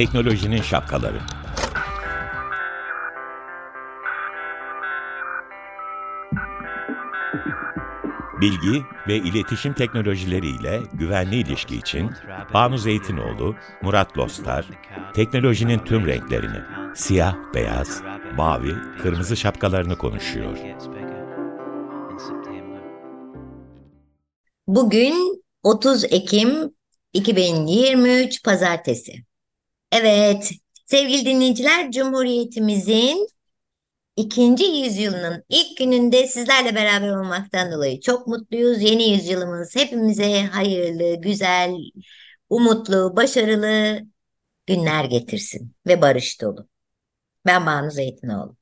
Teknolojinin şapkaları. Bilgi ve iletişim teknolojileriyle güvenli ilişki için Banu Zeytinoğlu, Murat Lostar, teknolojinin tüm renklerini, siyah, beyaz, mavi, kırmızı şapkalarını konuşuyor. Bugün 30 Ekim 2023 Pazartesi. Evet, sevgili dinleyiciler, Cumhuriyetimizin ikinci yüzyılının ilk gününde sizlerle beraber olmaktan dolayı çok mutluyuz. Yeni yüzyılımız hepimize hayırlı, güzel, umutlu, başarılı günler getirsin ve barış dolu. Ben Banu Zeytinoğlu.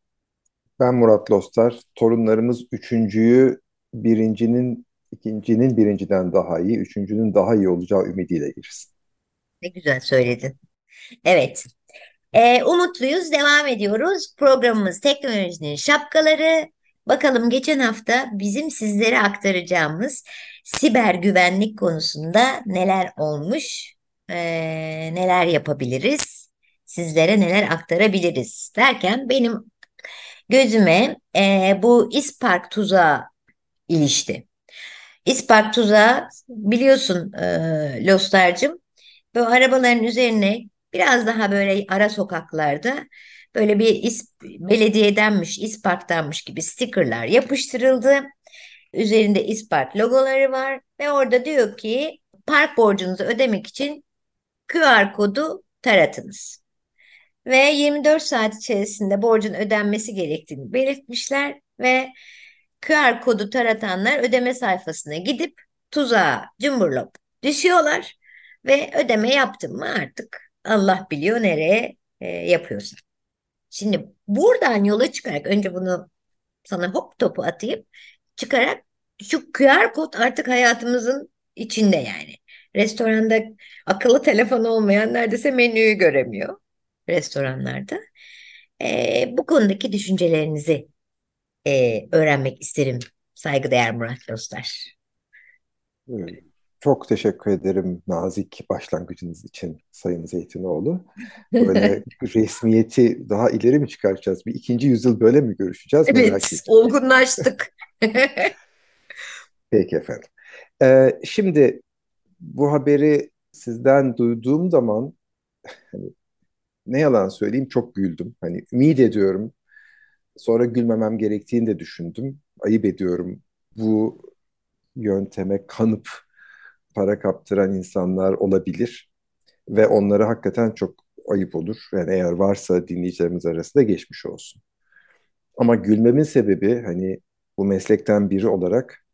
Ben Murat Lostar. Torunlarımız üçüncüyü birincinin, ikincinin birinciden daha iyi, üçüncünün daha iyi olacağı ümidiyle girsin. Ne güzel söyledin. Evet. Ee, umutluyuz. Devam ediyoruz. Programımız Teknolojinin Şapkaları. Bakalım geçen hafta bizim sizlere aktaracağımız siber güvenlik konusunda neler olmuş, ee, neler yapabiliriz, sizlere neler aktarabiliriz derken benim gözüme e, bu İspark tuzağı ilişti. İspark tuzağı biliyorsun e, Lostar'cığım bu arabaların üzerine biraz daha böyle ara sokaklarda böyle bir is, belediyedenmiş, İspark'tanmış gibi stickerlar yapıştırıldı. Üzerinde İspark logoları var ve orada diyor ki park borcunuzu ödemek için QR kodu taratınız. Ve 24 saat içerisinde borcun ödenmesi gerektiğini belirtmişler ve QR kodu taratanlar ödeme sayfasına gidip tuzağa cumburlop düşüyorlar ve ödeme yaptım mı artık Allah biliyor nereye e, yapıyorsun. Şimdi buradan yola çıkarak önce bunu sana hop topu atayım. Çıkarak şu QR kod artık hayatımızın içinde yani. Restoranda akıllı telefon olmayan neredeyse menüyü göremiyor restoranlarda. E, bu konudaki düşüncelerinizi e, öğrenmek isterim saygıdeğer Murat Dostlar. Çok teşekkür ederim nazik başlangıcınız için Sayın Zeytinoğlu. Böyle resmiyeti daha ileri mi çıkaracağız? Bir ikinci yüzyıl böyle mi görüşeceğiz? Evet, olgunlaştık. Peki efendim. Ee, şimdi bu haberi sizden duyduğum zaman hani, ne yalan söyleyeyim çok güldüm. Hani ümit ediyorum. Sonra gülmemem gerektiğini de düşündüm. Ayıp ediyorum. Bu yönteme kanıp para kaptıran insanlar olabilir ve onlara hakikaten çok ayıp olur. Yani eğer varsa dinleyicilerimiz arasında geçmiş olsun. Ama gülmemin sebebi hani bu meslekten biri olarak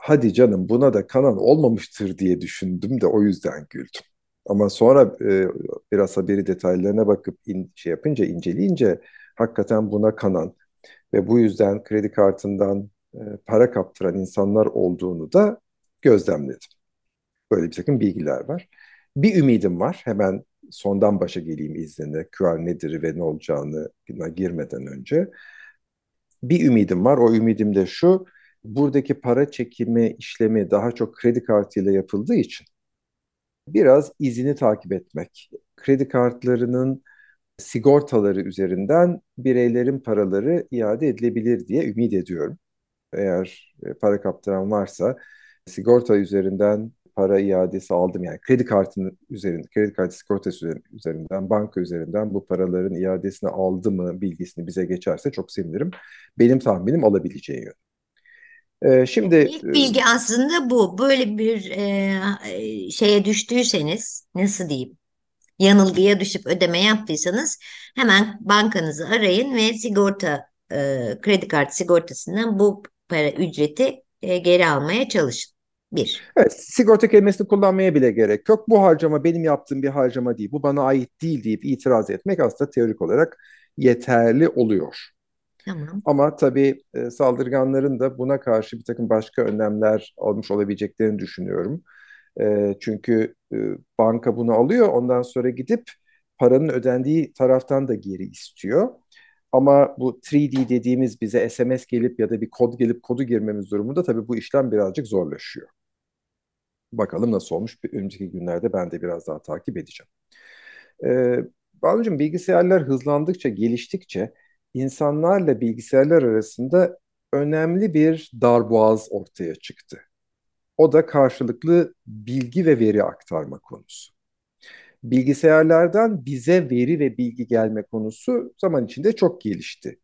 hadi canım buna da kanan olmamıştır diye düşündüm de o yüzden güldüm. Ama sonra e, biraz haberi detaylarına bakıp in, şey yapınca inceleyince hakikaten buna kanan ve bu yüzden kredi kartından e, para kaptıran insanlar olduğunu da gözlemledim. Böyle bir takım bilgiler var. Bir ümidim var. Hemen sondan başa geleyim iznine. QR nedir ve ne olacağını girmeden önce. Bir ümidim var. O ümidim de şu. Buradaki para çekimi işlemi daha çok kredi kartıyla yapıldığı için biraz izini takip etmek. Kredi kartlarının sigortaları üzerinden bireylerin paraları iade edilebilir diye ümit ediyorum. Eğer e, para kaptıran varsa sigorta üzerinden para iadesi aldım yani kredi kartının üzerinde, kredi kartı sigortası üzerinden, banka üzerinden bu paraların iadesini aldı mı bilgisini bize geçerse çok sevinirim. Benim tahminim alabileceği yön. Ee, şimdi ilk bilgi aslında bu. Böyle bir e, şeye düştüyseniz nasıl diyeyim? Yanılgıya düşüp ödeme yaptıysanız hemen bankanızı arayın ve sigorta e, kredi kartı sigortasından bu para ücreti e, geri almaya çalışın. Bir. Evet, sigorta kelimesini kullanmaya bile gerek yok. Bu harcama benim yaptığım bir harcama değil, bu bana ait değil deyip itiraz etmek aslında teorik olarak yeterli oluyor. Tamam. Ama tabii e, saldırganların da buna karşı bir takım başka önlemler almış olabileceklerini düşünüyorum. E, çünkü e, banka bunu alıyor, ondan sonra gidip paranın ödendiği taraftan da geri istiyor. Ama bu 3D dediğimiz bize SMS gelip ya da bir kod gelip kodu girmemiz durumunda tabii bu işlem birazcık zorlaşıyor. Bakalım nasıl olmuş. Bir önümüzdeki günlerde ben de biraz daha takip edeceğim. E, Banucuğum bilgisayarlar hızlandıkça, geliştikçe insanlarla bilgisayarlar arasında önemli bir darboğaz ortaya çıktı. O da karşılıklı bilgi ve veri aktarma konusu. Bilgisayarlardan bize veri ve bilgi gelme konusu zaman içinde çok gelişti.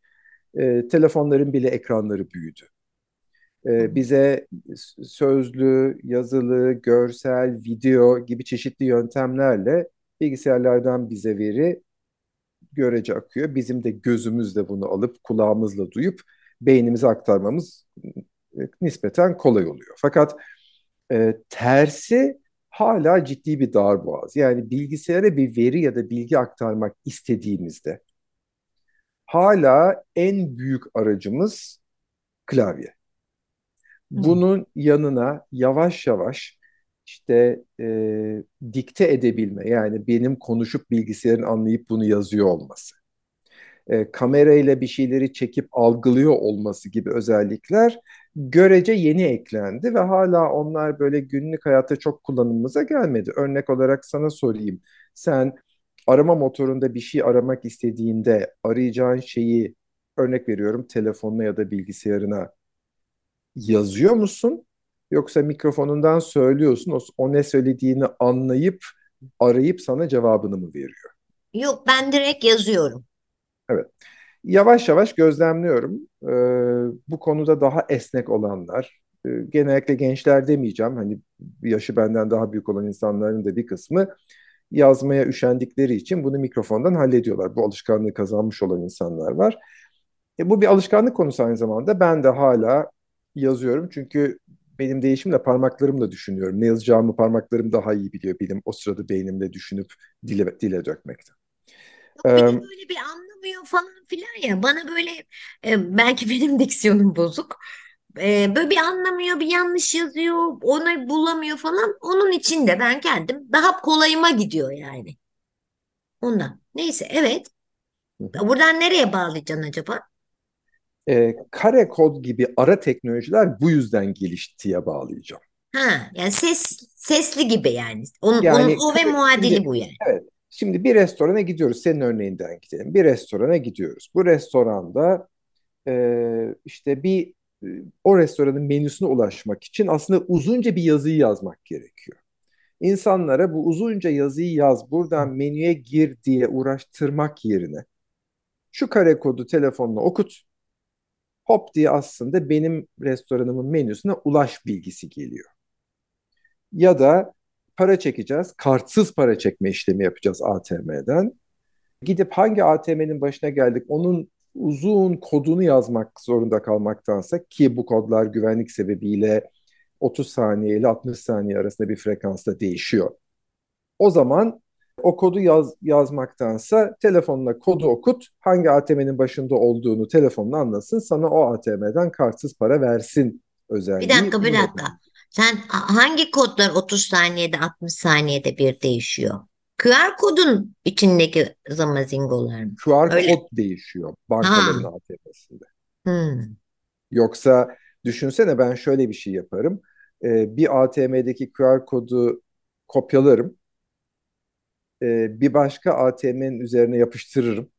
E, telefonların bile ekranları büyüdü. E, bize sözlü, yazılı, görsel, video gibi çeşitli yöntemlerle bilgisayarlardan bize veri görece akıyor. Bizim de gözümüzle bunu alıp kulağımızla duyup beynimize aktarmamız e, nispeten kolay oluyor. Fakat e, tersi hala ciddi bir darboğaz. Yani bilgisayara bir veri ya da bilgi aktarmak istediğimizde hala en büyük aracımız klavye. Bunun yanına yavaş yavaş işte e, dikte edebilme yani benim konuşup bilgisayarın anlayıp bunu yazıyor olması. E, kamerayla bir şeyleri çekip algılıyor olması gibi özellikler görece yeni eklendi ve hala onlar böyle günlük hayatta çok kullanımımıza gelmedi. Örnek olarak sana sorayım. Sen arama motorunda bir şey aramak istediğinde arayacağın şeyi örnek veriyorum telefonuna ya da bilgisayarına yazıyor musun? Yoksa mikrofonundan söylüyorsun, o, o ne söylediğini anlayıp arayıp sana cevabını mı veriyor? Yok ben direkt yazıyorum. Evet. Yavaş yavaş gözlemliyorum. Ee, bu konuda daha esnek olanlar, e, genellikle gençler demeyeceğim, hani yaşı benden daha büyük olan insanların da bir kısmı yazmaya üşendikleri için bunu mikrofondan hallediyorlar. Bu alışkanlığı kazanmış olan insanlar var. E, bu bir alışkanlık konusu aynı zamanda. Ben de hala yazıyorum çünkü benim değişimle parmaklarımla düşünüyorum. Ne yazacağımı parmaklarım daha iyi biliyor benim o sırada beynimle düşünüp dile, dile bir de böyle bir anlamıyor falan filan ya. Bana böyle e, belki benim diksiyonum bozuk. E, böyle bir anlamıyor, bir yanlış yazıyor, onu bulamıyor falan. Onun için de ben kendim daha kolayıma gidiyor yani. Ondan. Neyse evet. Buradan nereye bağlayacaksın acaba? E, kare kod gibi ara teknolojiler bu yüzden geliştiye bağlayacağım. Ha, yani ses sesli gibi yani. Onun, yani onun o ve muadili şimdi, bu yani. Evet. Şimdi bir restorana gidiyoruz. Senin örneğinden gidelim. Bir restorana gidiyoruz. Bu restoranda e, işte bir e, o restoranın menüsüne ulaşmak için aslında uzunca bir yazıyı yazmak gerekiyor. İnsanlara bu uzunca yazıyı yaz, buradan menüye gir diye uğraştırmak yerine şu kare kodu telefonla okut hop diye aslında benim restoranımın menüsüne ulaş bilgisi geliyor. Ya da para çekeceğiz, kartsız para çekme işlemi yapacağız ATM'den. Gidip hangi ATM'nin başına geldik onun uzun kodunu yazmak zorunda kalmaktansa ki bu kodlar güvenlik sebebiyle 30 saniye ile 60 saniye arasında bir frekansta değişiyor. O zaman o kodu yaz, yazmaktansa telefonuna kodu okut, hangi ATM'nin başında olduğunu telefonla anlasın, sana o ATM'den kartsız para versin özelliği. Bir dakika, bir dakika. Sen hangi kodlar 30 saniyede, 60 saniyede bir değişiyor? QR kodun içindeki zamazingolar mı? QR Öyle. kod değişiyor bankaların ha. ATM'sinde. Hmm. Yoksa düşünsene ben şöyle bir şey yaparım. Ee, bir ATM'deki QR kodu kopyalarım e, bir başka ATM'nin üzerine yapıştırırım.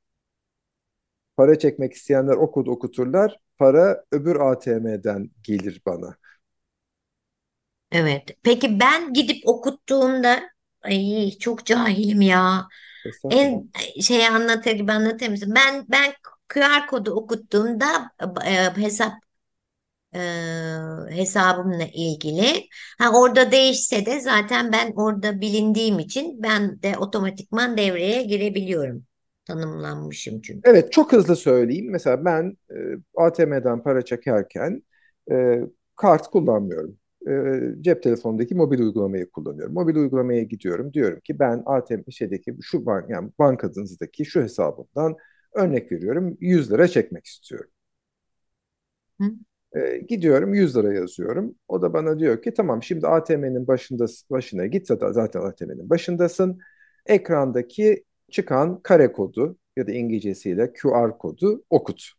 Para çekmek isteyenler o kodu okuturlar. Para öbür ATM'den gelir bana. Evet. Peki ben gidip okuttuğumda ay çok cahilim ya. En şeyi anlatır gibi anlatır mısın? Ben ben QR kodu okuttuğumda e, hesap e, hesabımla ilgili. Ha, orada değişse de zaten ben orada bilindiğim için ben de otomatikman devreye girebiliyorum. Tanımlanmışım çünkü. Evet çok hızlı söyleyeyim. Mesela ben e, ATM'den para çekerken e, kart kullanmıyorum. E, cep telefonundaki mobil uygulamayı kullanıyorum. Mobil uygulamaya gidiyorum. Diyorum ki ben ATM şeydeki şu bank yani bankanızdaki şu hesabımdan örnek veriyorum 100 lira çekmek istiyorum. Hı? E, gidiyorum 100 lira yazıyorum. O da bana diyor ki tamam şimdi ATM'nin başında başına git zaten ATM'nin başındasın. Ekrandaki çıkan kare kodu ya da İngilizcesiyle QR kodu okut.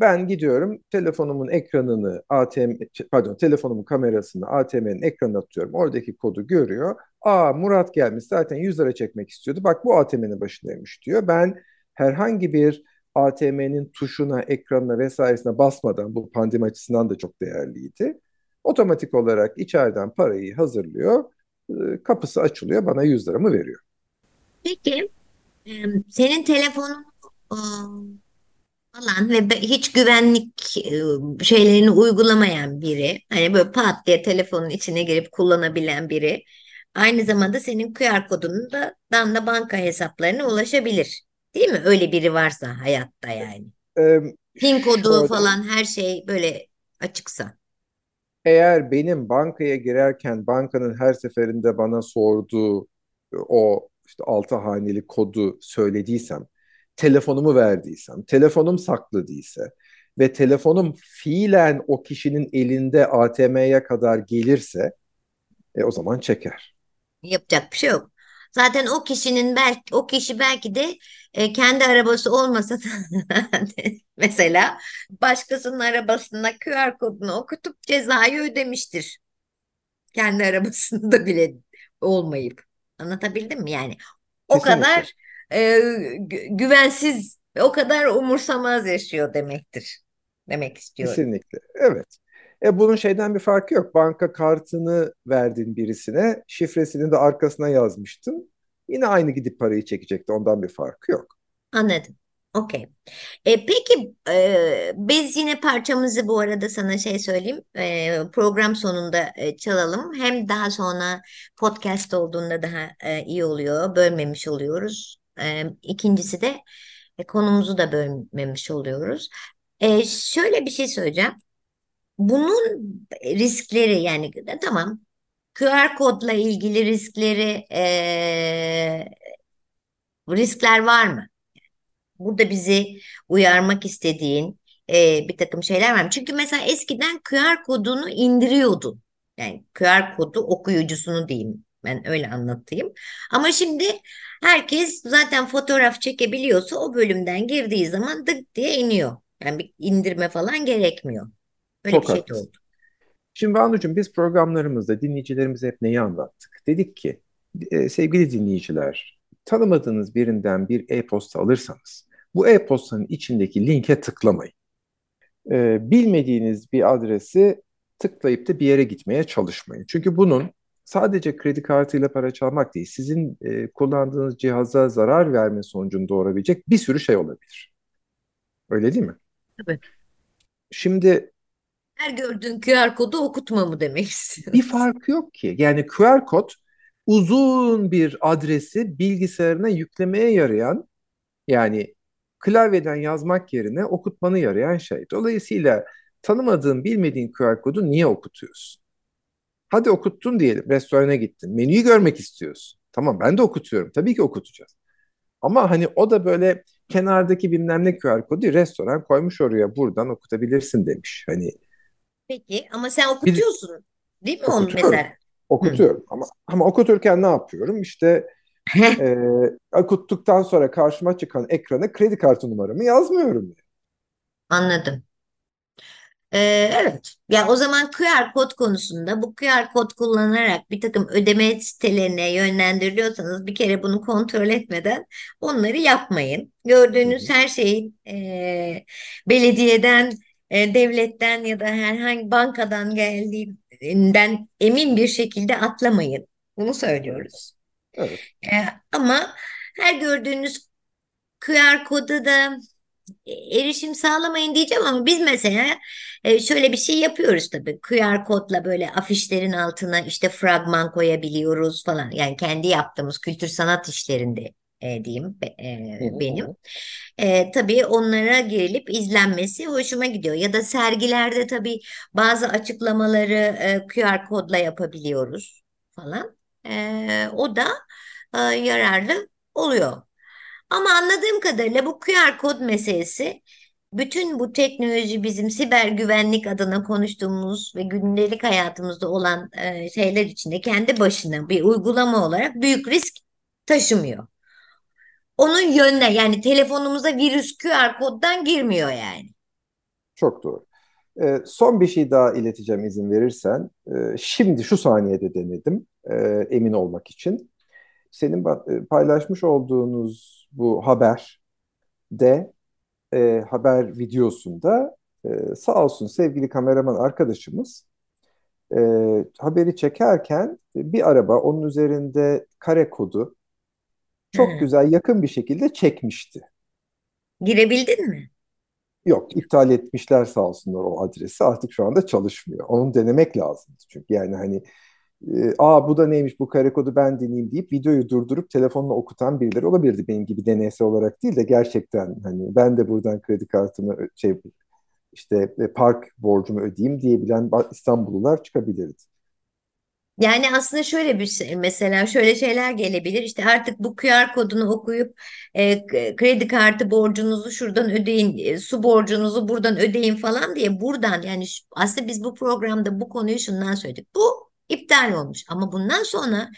Ben gidiyorum telefonumun ekranını ATM pardon telefonumun kamerasını ATM'nin ekranına atıyorum. Oradaki kodu görüyor. Aa Murat gelmiş zaten 100 lira çekmek istiyordu. Bak bu ATM'nin başındaymış diyor. Ben herhangi bir ATM'nin tuşuna, ekranına vesairesine basmadan bu pandemi açısından da çok değerliydi. Otomatik olarak içeriden parayı hazırlıyor. e, Kapısı açılıyor bana 100 liramı veriyor. Peki e, senin telefonun e, falan ve hiç güvenlik şeylerini uygulamayan biri, hani böyle pat diye telefonun içine girip kullanabilen biri, aynı zamanda senin QR kodunu da, da banka hesaplarına ulaşabilir. Değil mi? Öyle biri varsa hayatta yani. Ee, PIN kodu şöyle, falan her şey böyle açıksa. eğer benim bankaya girerken bankanın her seferinde bana sorduğu e, o işte altı haneli kodu söylediysem, telefonumu verdiysem, telefonum saklı değilse ve telefonum fiilen o kişinin elinde ATM'ye kadar gelirse e, o zaman çeker. Yapacak bir şey yok. Zaten o kişinin belki o kişi belki de e, kendi arabası olmasa da mesela başkasının arabasına QR kodunu okutup cezayı ödemiştir. Kendi arabasında bile olmayıp. Anlatabildim mi? Yani o Kesinlikle. kadar e, gü- güvensiz ve o kadar umursamaz yaşıyor demektir. Demek istiyorum. Kesinlikle. Evet. E bunun şeyden bir farkı yok. Banka kartını verdin birisine, şifresini de arkasına yazmıştın. Yine aynı gidip parayı çekecekti. Ondan bir farkı yok. Anladım. Okey. E, peki e, biz yine parçamızı bu arada sana şey söyleyeyim e, program sonunda e, çalalım. Hem daha sonra podcast olduğunda daha e, iyi oluyor. Bölmemiş oluyoruz. E, ikincisi de e, konumuzu da bölmemiş oluyoruz. E, şöyle bir şey söyleyeceğim. Bunun riskleri yani e, tamam QR kodla ilgili riskleri e, riskler var mı? Burada bizi uyarmak istediğin e, bir takım şeyler var mı? Çünkü mesela eskiden QR kodunu indiriyordun. Yani QR kodu okuyucusunu diyeyim. Ben öyle anlatayım. Ama şimdi herkes zaten fotoğraf çekebiliyorsa o bölümden girdiği zaman dık diye iniyor. Yani bir indirme falan gerekmiyor. Öyle bir Çok şey de oldu. Şimdi Banucuğum biz programlarımızda dinleyicilerimize hep neyi anlattık? Dedik ki e, sevgili dinleyiciler tanımadığınız birinden bir e-posta alırsanız bu e-postanın içindeki linke tıklamayın. E, bilmediğiniz bir adresi tıklayıp da bir yere gitmeye çalışmayın. Çünkü bunun sadece kredi kartıyla para çalmak değil, sizin e, kullandığınız cihaza zarar verme sonucunu doğurabilecek bir sürü şey olabilir. Öyle değil mi? Tabii. Şimdi Her gördüğün QR kodu okutma mı demek istiyorsun? bir farkı yok ki. Yani QR kod uzun bir adresi bilgisayarına yüklemeye yarayan yani klavyeden yazmak yerine okutmanı yarayan şey. Dolayısıyla tanımadığın, bilmediğin QR kodu niye okutuyorsun? Hadi okuttun diyelim, restorana gittin. Menüyü görmek istiyorsun. Tamam ben de okutuyorum. Tabii ki okutacağız. Ama hani o da böyle kenardaki bilmem ne QR kodu restoran koymuş oraya buradan okutabilirsin demiş. Hani Peki ama sen okutuyorsun değil mi onu okutuyorum. mesela? Hı. Okutuyorum ama ama okuturken ne yapıyorum? İşte e, okuttuktan sonra karşıma çıkan ekrana kredi kartı numaramı yazmıyorum. Anladım. Ee, evet. Ya o zaman QR kod konusunda bu QR kod kullanarak bir takım ödeme sitelerine yönlendiriliyorsanız bir kere bunu kontrol etmeden onları yapmayın. Hı Gördüğünüz hı. her şeyin e, belediyeden, e, devletten ya da herhangi bankadan geldiğinden emin bir şekilde atlamayın. Bunu söylüyoruz. evet. E, ama her gördüğünüz QR kodu da erişim sağlamayın diyeceğim ama biz mesela e, şöyle bir şey yapıyoruz tabii. QR kodla böyle afişlerin altına işte fragman koyabiliyoruz falan. Yani kendi yaptığımız kültür sanat işlerinde e, diyeyim be- e, benim. E, tabii onlara girilip izlenmesi hoşuma gidiyor. Ya da sergilerde tabii bazı açıklamaları e, QR kodla yapabiliyoruz falan. E, o da e, yararlı oluyor. Ama anladığım kadarıyla bu QR kod meselesi bütün bu teknoloji bizim siber güvenlik adına konuştuğumuz ve gündelik hayatımızda olan e, şeyler içinde kendi başına bir uygulama olarak büyük risk taşımıyor. Onun yönüne yani telefonumuza virüs QR koddan girmiyor yani. Çok doğru. E, son bir şey daha ileteceğim izin verirsen. E, şimdi şu saniyede denedim e, emin olmak için. Senin e, paylaşmış olduğunuz bu haber de e, haber videosunda e, sağ olsun sevgili kameraman arkadaşımız e, haberi çekerken bir araba onun üzerinde kare kodu çok Hı. güzel yakın bir şekilde çekmişti. Girebildin mi? Yok iptal etmişler sağ olsunlar o adresi artık şu anda çalışmıyor. Onu denemek lazım. Çünkü yani hani e, aa bu da neymiş bu kare kodu ben deneyeyim deyip videoyu durdurup telefonla okutan birileri olabilirdi benim gibi deneysel olarak değil de gerçekten hani ben de buradan kredi kartımı şey işte e, park borcumu ödeyeyim diyebilen İstanbullular çıkabilirdi. Yani aslında şöyle bir şey mesela şöyle şeyler gelebilir. İşte artık bu QR kodunu okuyup e, kredi kartı borcunuzu şuradan ödeyin e, su borcunuzu buradan ödeyin falan diye buradan yani şu, aslında biz bu programda bu konuyu şundan söyledik. Bu iptal olmuş. Ama bundan sonra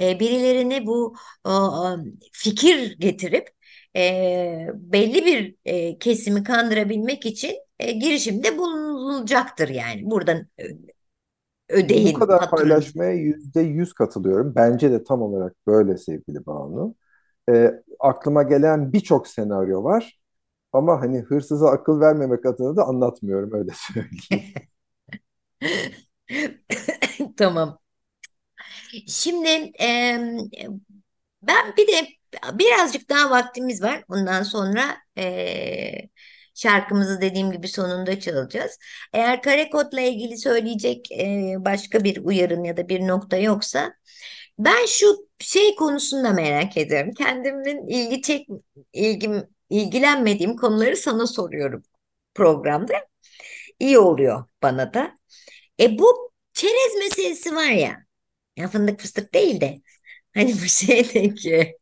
e, birilerine bu o, fikir getirip e, belli bir e, kesimi kandırabilmek için e, girişimde bulunulacaktır yani. Buradan ödeyin Bu kadar paylaşmaya yüzde yüz katılıyorum. Bence de tam olarak böyle sevgili Banu. E, aklıma gelen birçok senaryo var. Ama hani hırsıza akıl vermemek adına da anlatmıyorum öyle söyleyeyim. Tamam. Şimdi e, ben bir de birazcık daha vaktimiz var. Ondan sonra e, şarkımızı dediğim gibi sonunda çalacağız. Eğer kare kodla ilgili söyleyecek e, başka bir uyarın ya da bir nokta yoksa ben şu şey konusunda merak ediyorum. Kendimin ilgi çek ilgim ilgilenmediğim konuları sana soruyorum programda. İyi oluyor bana da. E bu çerez meselesi var ya. Ya fındık fıstık değil de hani bu şeydeki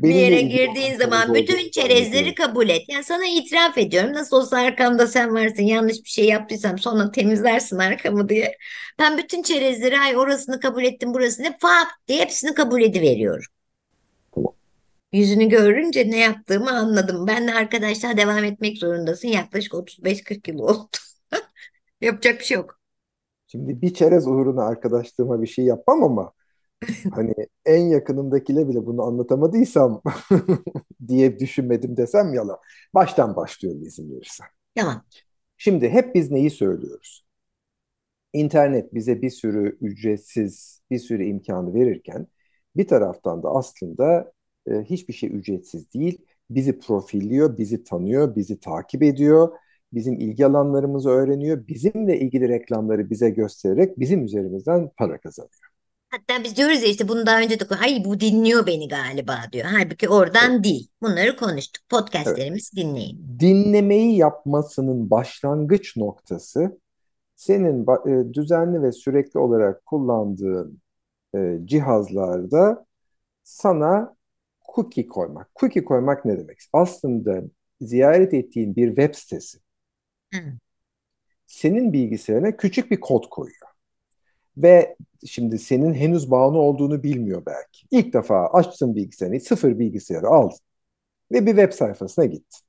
bir Benimle yere girdiğin zaman bütün çerezleri kabul et. Yani sana itiraf ediyorum. Nasıl olsa arkamda sen varsın. Yanlış bir şey yaptıysam sonra temizlersin arkamı diye. Ben bütün çerezleri ay orasını kabul ettim burasını fap diye hepsini kabul ediveriyorum. Tamam. Yüzünü görünce ne yaptığımı anladım. Benle arkadaşlar devam etmek zorundasın. Yaklaşık 35-40 yıl oldu. Yapacak bir şey yok. Şimdi bir çerez uğruna arkadaşlığıma bir şey yapmam ama hani en yakınımdakile bile bunu anlatamadıysam diye düşünmedim desem yalan. Baştan başlıyorum izin verirsen. Tamam. Şimdi hep biz neyi söylüyoruz? İnternet bize bir sürü ücretsiz, bir sürü imkanı verirken bir taraftan da aslında e, hiçbir şey ücretsiz değil. Bizi profilliyor, bizi tanıyor, bizi takip ediyor, bizim ilgi alanlarımızı öğreniyor, bizimle ilgili reklamları bize göstererek bizim üzerimizden para kazanıyor. Hatta biz diyoruz ya işte bunu daha önce de ay bu dinliyor beni galiba diyor. Halbuki oradan Evet, değil. Bunları konuştuk. evet. Podcastlerimizi dinleyin. Dinlemeyi yapmasının başlangıç noktası senin e, düzenli ve sürekli olarak kullandığın e, cihazlarda sana cookie koymak. Cookie koymak ne demek? Aslında ziyaret ettiğin bir web sitesi Hı. senin bilgisayarına küçük bir kod koyuyor. Ve şimdi senin henüz bağlı olduğunu bilmiyor belki. İlk defa açtın bilgisayarını, sıfır bilgisayarı aldın ve bir web sayfasına gittin.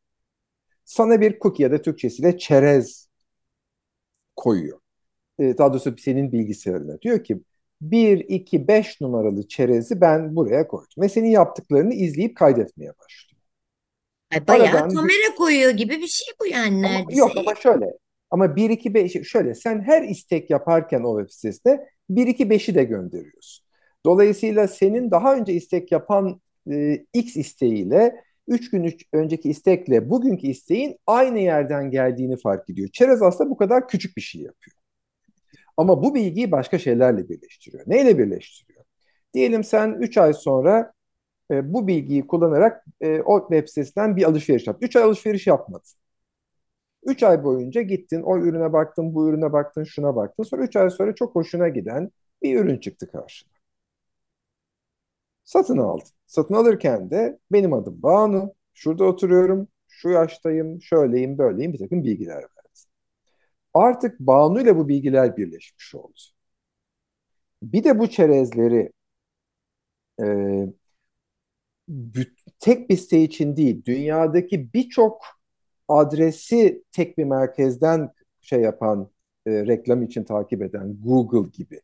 Sana bir cookie ya da Türkçesiyle çerez koyuyor. E, daha doğrusu senin bilgisayarına. Diyor ki 1, 2, 5 numaralı çerezi ben buraya koydum. Ve senin yaptıklarını izleyip kaydetmeye başlıyor. Ay bayağı Aradan bir, kamera koyuyor gibi bir şey bu yani ama neredeyse. yok ama şöyle. Ama 1, 2, 5 şöyle sen her istek yaparken o web sitesinde 1, 2, 5'i de gönderiyorsun. Dolayısıyla senin daha önce istek yapan e, X isteğiyle 3 gün önceki istekle bugünkü isteğin aynı yerden geldiğini fark ediyor. Çerez aslında bu kadar küçük bir şey yapıyor. Ama bu bilgiyi başka şeylerle birleştiriyor. Neyle birleştiriyor? Diyelim sen 3 ay sonra e, bu bilgiyi kullanarak e, o web sitesinden bir alışveriş yaptın. 3 ay alışveriş yapmadın. 3 ay boyunca gittin, o ürüne baktın, bu ürüne baktın, şuna baktın. Sonra 3 ay sonra çok hoşuna giden bir ürün çıktı karşına. Satın aldın. Satın alırken de benim adım Banu, şurada oturuyorum, şu yaştayım, şöyleyim, böyleyim bir takım bilgiler verdin. Artık Banu ile bu bilgiler birleşmiş oldu. Bir de bu çerezleri e, tek bir site için değil, dünyadaki birçok adresi tek bir merkezden şey yapan, e, reklam için takip eden Google gibi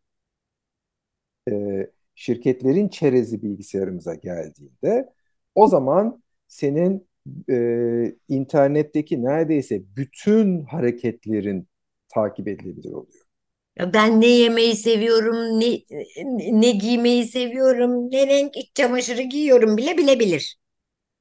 e, şirketlerin çerezi bilgisayarımıza geldiğinde o zaman senin e, internetteki neredeyse bütün hareketlerin takip edilebilir oluyor. Ben ne yemeyi seviyorum, ne ne giymeyi seviyorum, ne renk iç çamaşırı giyiyorum bile bilebilir.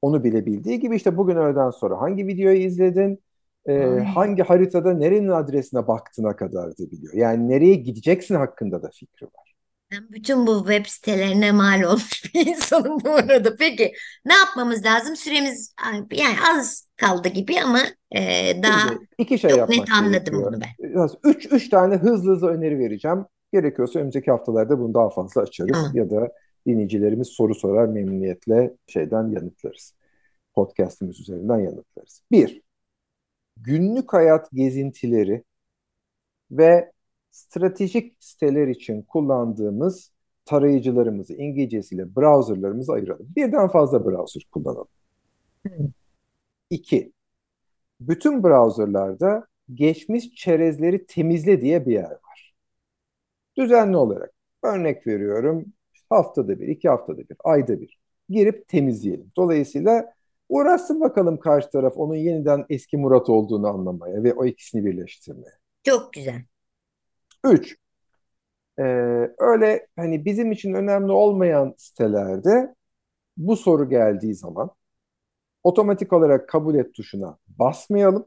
Onu bilebildiği gibi işte bugün öğleden sonra hangi videoyu izledin, e, hangi haritada nerenin adresine baktığına kadar da biliyor. Yani nereye gideceksin hakkında da fikri var. Ben bütün bu web sitelerine mal olmuş bir insanım bu arada. Peki ne yapmamız lazım? Süremiz yani az kaldı gibi ama e, daha Şimdi iki şey çok yapmak net anladım gerekiyor. bunu ben. Üç, üç tane hızlı hızlı öneri vereceğim. Gerekiyorsa önümüzdeki haftalarda bunu daha fazla açarız. Tamam. Ya da dinleyicilerimiz soru sorar memnuniyetle şeyden yanıtlarız. Podcast'imiz üzerinden yanıtlarız. Bir, günlük hayat gezintileri ve stratejik siteler için kullandığımız tarayıcılarımızı, İngilizcesiyle browserlarımızı ayıralım. Birden fazla browser kullanalım. Hı. İki, bütün browserlarda geçmiş çerezleri temizle diye bir yer var. Düzenli olarak. Örnek veriyorum. Haftada bir, iki haftada bir, ayda bir. Girip temizleyelim. Dolayısıyla uğraşsın bakalım karşı taraf onun yeniden eski Murat olduğunu anlamaya ve o ikisini birleştirmeye. Çok güzel. Üç, e, öyle hani bizim için önemli olmayan sitelerde bu soru geldiği zaman otomatik olarak kabul et tuşuna basmayalım.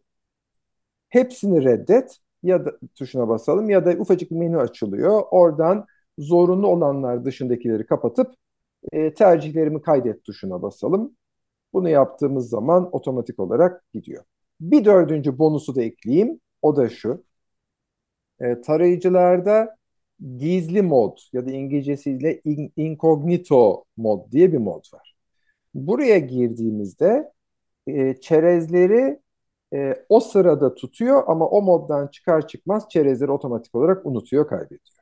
Hepsini reddet ya da tuşuna basalım ya da ufacık menü açılıyor. Oradan zorunlu olanlar dışındakileri kapatıp e, tercihlerimi kaydet tuşuna basalım. Bunu yaptığımız zaman otomatik olarak gidiyor. Bir dördüncü bonusu da ekleyeyim. O da şu. E, tarayıcılarda gizli mod ya da İngilizcesiyle in- incognito mod diye bir mod var. Buraya girdiğimizde e, çerezleri e, o sırada tutuyor ama o moddan çıkar çıkmaz çerezleri otomatik olarak unutuyor, kaybediyor.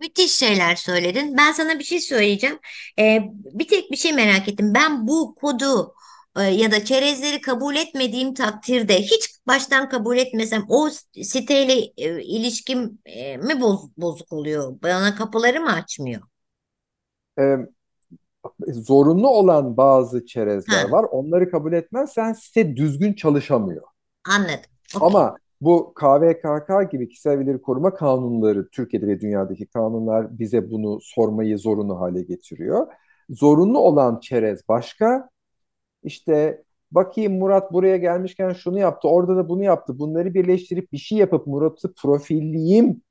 Müthiş şeyler söyledin. Ben sana bir şey söyleyeceğim. Ee, bir tek bir şey merak ettim. Ben bu kodu e, ya da çerezleri kabul etmediğim takdirde hiç baştan kabul etmesem o siteyle e, ilişkim e, mi boz- bozuk oluyor? Bana kapıları mı açmıyor? E, zorunlu olan bazı çerezler Ha, var. Onları kabul etmezsen site düzgün çalışamıyor. anladım. Okey. Ama bu KVKK gibi kişisel verileri koruma kanunları Türkiye'de ve dünyadaki kanunlar bize bunu sormayı zorunlu hale getiriyor. Zorunlu olan çerez başka. İşte bakayım Murat buraya gelmişken şunu yaptı, orada da bunu yaptı. Bunları birleştirip bir şey yapıp Murat'ı profilleyeyim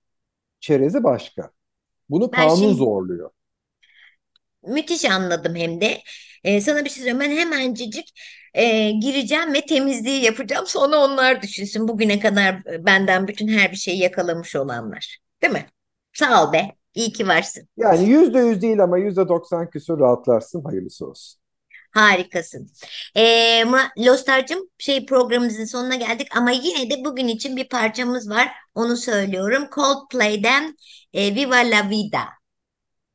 çerezi başka. Bunu kanun şimdi zorluyor. Müthiş anladım hem de. Ee, sana bir şey söyleyeyim. Ben hemencecik e, gireceğim ve temizliği yapacağım. Sonra onlar düşünsün bugüne kadar benden bütün her bir şeyi yakalamış olanlar. Değil mi? Sağ ol be. İyi ki varsın. Yani yüzde yüz değil ama yüzde doksan küsur rahatlarsın. Hayırlısı olsun. Harikasın. Ee, Lostar'cığım şey programımızın sonuna geldik ama yine de bugün için bir parçamız var. Onu söylüyorum. Coldplay'den e, Viva la Vida.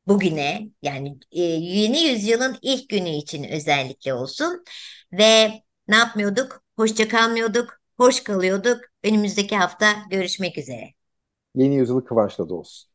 Bugüne yani e, yeni yüzyılın ilk günü için özellikle olsun. Ve ne yapmıyorduk? Hoşça kalmıyorduk, hoş kalıyorduk. Önümüzdeki hafta görüşmek üzere. Yeni yüzyılı Kıvanç'ta da olsun.